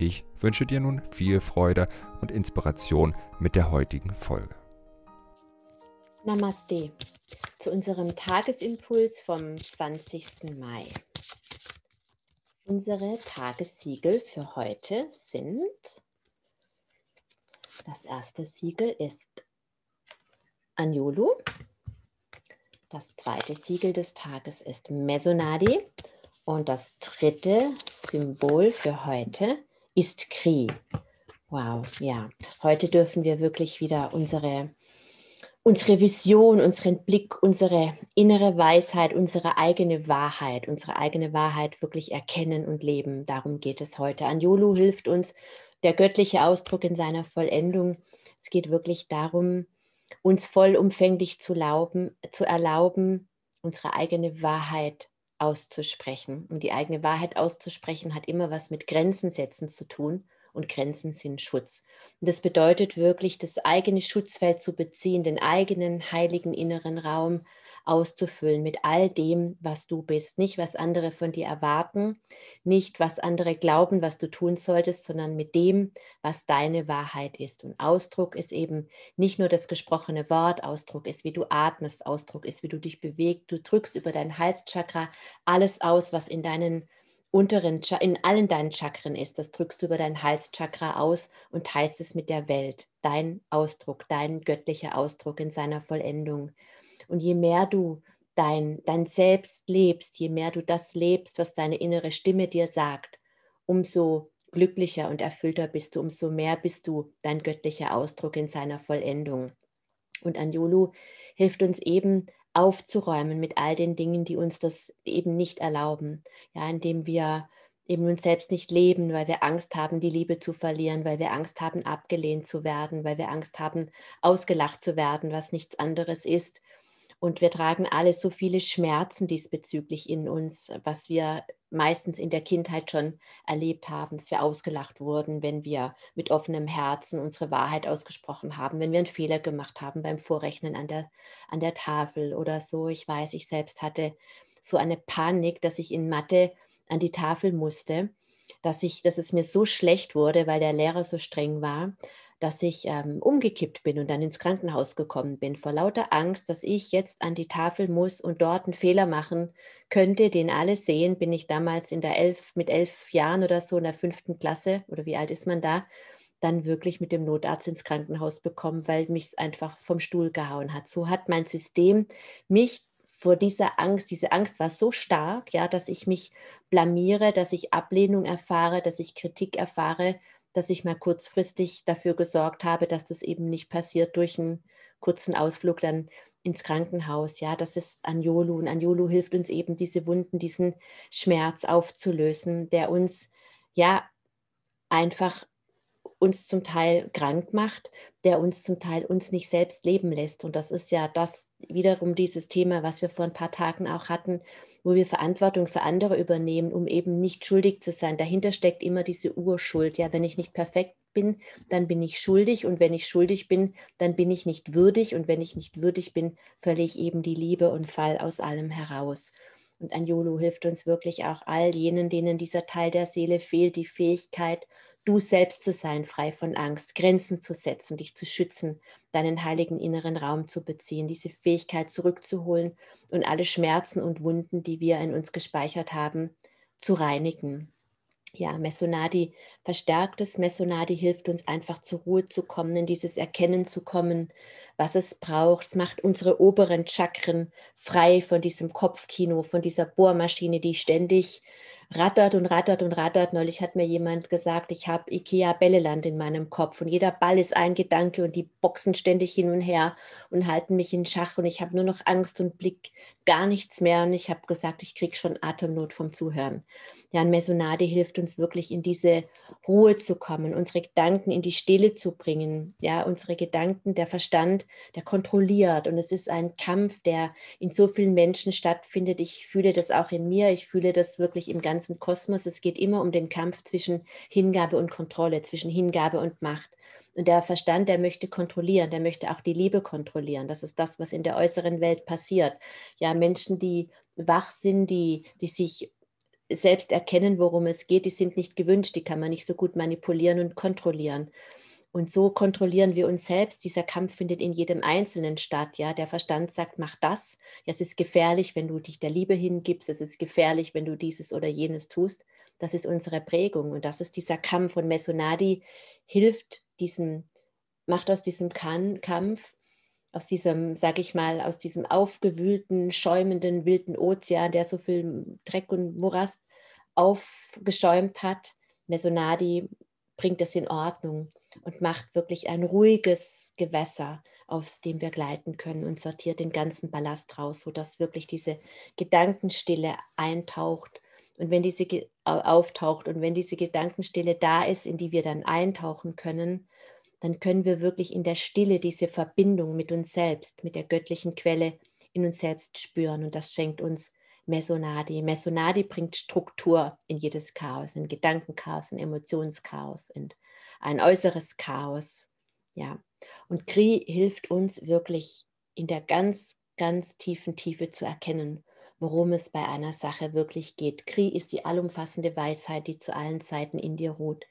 Ich wünsche dir nun viel Freude und Inspiration mit der heutigen Folge. Namaste zu unserem Tagesimpuls vom 20. Mai. Unsere Tagessiegel für heute sind, das erste Siegel ist Anjulu, das zweite Siegel des Tages ist Mesonadi und das dritte Symbol für heute ist Kri. Wow, ja. Heute dürfen wir wirklich wieder unsere, unsere Vision, unseren Blick, unsere innere Weisheit, unsere eigene Wahrheit, unsere eigene Wahrheit wirklich erkennen und leben. Darum geht es heute. Anjulu hilft uns, der göttliche Ausdruck in seiner Vollendung. Es geht wirklich darum, uns vollumfänglich zu, lauben, zu erlauben, unsere eigene Wahrheit auszusprechen. Und die eigene Wahrheit auszusprechen hat immer was mit Grenzen setzen zu tun und Grenzen sind Schutz. Und das bedeutet wirklich, das eigene Schutzfeld zu beziehen, den eigenen heiligen inneren Raum auszufüllen mit all dem, was du bist. Nicht, was andere von dir erwarten, nicht, was andere glauben, was du tun solltest, sondern mit dem, was deine Wahrheit ist. Und Ausdruck ist eben nicht nur das gesprochene Wort, Ausdruck ist, wie du atmest, Ausdruck ist, wie du dich bewegst. Du drückst über dein Halschakra alles aus, was in deinen unteren, in allen deinen Chakren ist. Das drückst du über dein Halschakra aus und teilst es mit der Welt. Dein Ausdruck, dein göttlicher Ausdruck in seiner Vollendung. Und je mehr du dein, dein Selbst lebst, je mehr du das lebst, was deine innere Stimme dir sagt, umso glücklicher und erfüllter bist du, umso mehr bist du dein göttlicher Ausdruck in seiner Vollendung. Und Anjulu hilft uns eben aufzuräumen mit all den Dingen, die uns das eben nicht erlauben. Ja, indem wir eben uns selbst nicht leben, weil wir Angst haben, die Liebe zu verlieren, weil wir Angst haben, abgelehnt zu werden, weil wir Angst haben, ausgelacht zu werden, was nichts anderes ist. Und wir tragen alle so viele Schmerzen diesbezüglich in uns, was wir meistens in der Kindheit schon erlebt haben, dass wir ausgelacht wurden, wenn wir mit offenem Herzen unsere Wahrheit ausgesprochen haben, wenn wir einen Fehler gemacht haben beim Vorrechnen an der, an der Tafel oder so. Ich weiß, ich selbst hatte so eine Panik, dass ich in Mathe an die Tafel musste, dass, ich, dass es mir so schlecht wurde, weil der Lehrer so streng war, dass ich ähm, umgekippt bin und dann ins Krankenhaus gekommen bin, vor lauter Angst, dass ich jetzt an die Tafel muss und dort einen Fehler machen könnte, den alle sehen, bin ich damals in der elf, mit elf Jahren oder so in der fünften Klasse oder wie alt ist man da, dann wirklich mit dem Notarzt ins Krankenhaus bekommen, weil mich es einfach vom Stuhl gehauen hat. So hat mein System mich vor dieser Angst, diese Angst war so stark, ja, dass ich mich blamiere, dass ich Ablehnung erfahre, dass ich Kritik erfahre dass ich mal kurzfristig dafür gesorgt habe, dass das eben nicht passiert durch einen kurzen Ausflug dann ins Krankenhaus. Ja, das ist Anjolu und Anjolu hilft uns eben, diese Wunden, diesen Schmerz aufzulösen, der uns ja einfach uns zum Teil krank macht, der uns zum Teil uns nicht selbst leben lässt. Und das ist ja das wiederum dieses Thema, was wir vor ein paar Tagen auch hatten, wo wir Verantwortung für andere übernehmen, um eben nicht schuldig zu sein. Dahinter steckt immer diese Urschuld. Ja, wenn ich nicht perfekt bin, dann bin ich schuldig und wenn ich schuldig bin, dann bin ich nicht würdig und wenn ich nicht würdig bin, verliere ich eben die Liebe und fall aus allem heraus. Und Anjolo hilft uns wirklich auch all jenen, denen dieser Teil der Seele fehlt, die Fähigkeit, du selbst zu sein, frei von Angst, Grenzen zu setzen, dich zu schützen, deinen heiligen inneren Raum zu beziehen, diese Fähigkeit zurückzuholen und alle Schmerzen und Wunden, die wir in uns gespeichert haben, zu reinigen. Ja, Mesonadi, verstärktes Mesonadi hilft uns einfach zur Ruhe zu kommen, in dieses Erkennen zu kommen, was es braucht. Es macht unsere oberen Chakren frei von diesem Kopfkino, von dieser Bohrmaschine, die ständig rattert und rattert und rattert. Neulich hat mir jemand gesagt, ich habe Ikea Bälleland in meinem Kopf und jeder Ball ist ein Gedanke und die boxen ständig hin und her und halten mich in Schach und ich habe nur noch Angst und Blick, gar nichts mehr und ich habe gesagt, ich kriege schon Atemnot vom Zuhören. Ja, ein Mesonade hilft uns wirklich in diese Ruhe zu kommen, unsere Gedanken in die Stille zu bringen. Ja, unsere Gedanken, der Verstand, der kontrolliert und es ist ein Kampf, der in so vielen Menschen stattfindet. Ich fühle das auch in mir, ich fühle das wirklich im ganzen Kosmos. Es geht immer um den Kampf zwischen Hingabe und Kontrolle, zwischen Hingabe und Macht. Und der Verstand, der möchte kontrollieren, der möchte auch die Liebe kontrollieren. Das ist das, was in der äußeren Welt passiert. Ja, Menschen, die wach sind, die, die sich selbst erkennen, worum es geht, die sind nicht gewünscht, die kann man nicht so gut manipulieren und kontrollieren. Und so kontrollieren wir uns selbst. Dieser Kampf findet in jedem Einzelnen statt. Ja, der Verstand sagt, mach das. Ja, es ist gefährlich, wenn du dich der Liebe hingibst. Es ist gefährlich, wenn du dieses oder jenes tust. Das ist unsere Prägung und das ist dieser Kampf. Und Mesonadi hilft diesem, macht aus diesem Kampf, aus diesem, sag ich mal, aus diesem aufgewühlten, schäumenden, wilden Ozean, der so viel Dreck und Morast aufgeschäumt hat. Mesonadi bringt das in Ordnung und macht wirklich ein ruhiges Gewässer, aus dem wir gleiten können und sortiert den ganzen Ballast raus, sodass wirklich diese Gedankenstille eintaucht. Und wenn diese auftaucht und wenn diese Gedankenstille da ist, in die wir dann eintauchen können, dann können wir wirklich in der Stille diese Verbindung mit uns selbst, mit der göttlichen Quelle in uns selbst spüren. Und das schenkt uns Mesonadi. Mesonadi bringt Struktur in jedes Chaos, in Gedankenchaos, in Emotionschaos, in ein äußeres Chaos. Ja. Und Kri hilft uns wirklich in der ganz, ganz tiefen Tiefe zu erkennen, worum es bei einer Sache wirklich geht. Kri ist die allumfassende Weisheit, die zu allen Zeiten in dir ruht.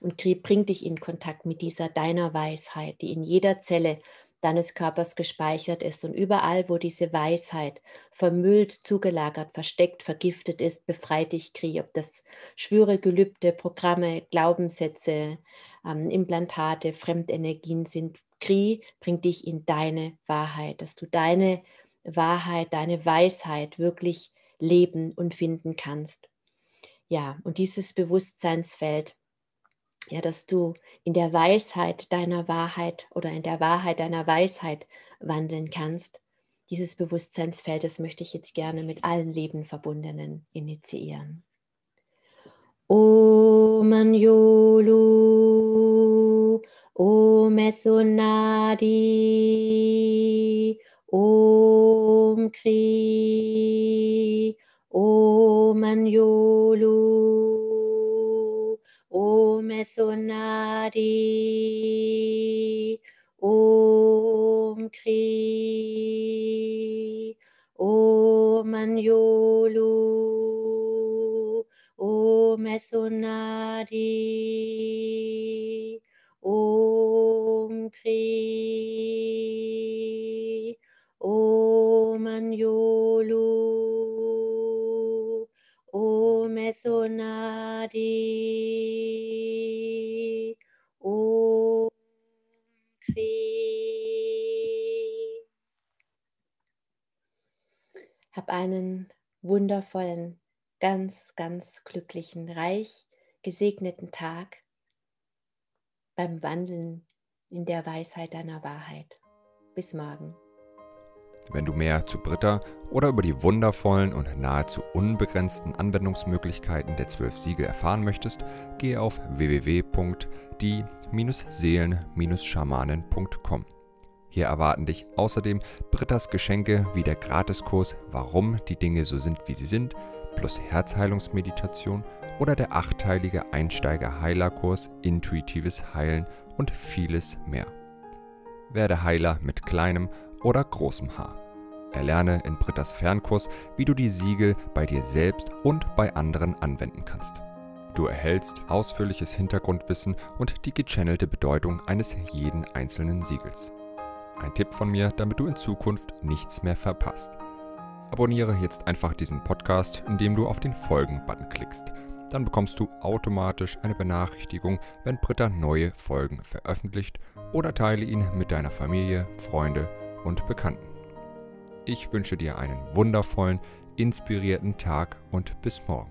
Und Kri bringt dich in Kontakt mit dieser deiner Weisheit, die in jeder Zelle deines Körpers gespeichert ist. Und überall, wo diese Weisheit vermüllt, zugelagert, versteckt, vergiftet ist, befreit dich Kri. Ob das Schwüre, Gelübde, Programme, Glaubenssätze, ähm, Implantate, Fremdenergien sind. Kri bringt dich in deine Wahrheit, dass du deine Wahrheit, deine Weisheit wirklich leben und finden kannst. Ja, und dieses Bewusstseinsfeld, ja, dass du in der Weisheit deiner Wahrheit oder in der Wahrheit deiner Weisheit wandeln kannst, dieses Bewusstseinsfeld, das möchte ich jetzt gerne mit allen Lebenverbundenen initiieren. Om Anjolu, Om Esonadi, Om Kri, Om Anjolu, Om Esonadi, Om Kri, Om Anjolu, Om Esonadi, Om Kri, Om Anjolu, Om Kri. Hab einen wundervollen, ganz, ganz glücklichen, reich gesegneten Tag beim Wandeln in der Weisheit deiner Wahrheit. Bis morgen. Wenn du mehr zu Britta oder über die wundervollen und nahezu unbegrenzten Anwendungsmöglichkeiten der zwölf Siegel erfahren möchtest, gehe auf www.die-seelen-schamanen.com. Hier erwarten dich außerdem Brittas Geschenke wie der Gratiskurs Warum die Dinge so sind, wie sie sind, plus Herzheilungsmeditation oder der achteilige Einsteiger-Heilerkurs Intuitives Heilen und vieles mehr. Werde Heiler mit kleinem oder großem Haar. Erlerne in Brittas Fernkurs, wie du die Siegel bei dir selbst und bei anderen anwenden kannst. Du erhältst ausführliches Hintergrundwissen und die gechannelte Bedeutung eines jeden einzelnen Siegels. Ein Tipp von mir, damit du in Zukunft nichts mehr verpasst. Abonniere jetzt einfach diesen Podcast, indem du auf den Folgen-Button klickst. Dann bekommst du automatisch eine Benachrichtigung, wenn Britta neue Folgen veröffentlicht oder teile ihn mit deiner Familie, Freunde und Bekannten. Ich wünsche dir einen wundervollen, inspirierten Tag und bis morgen.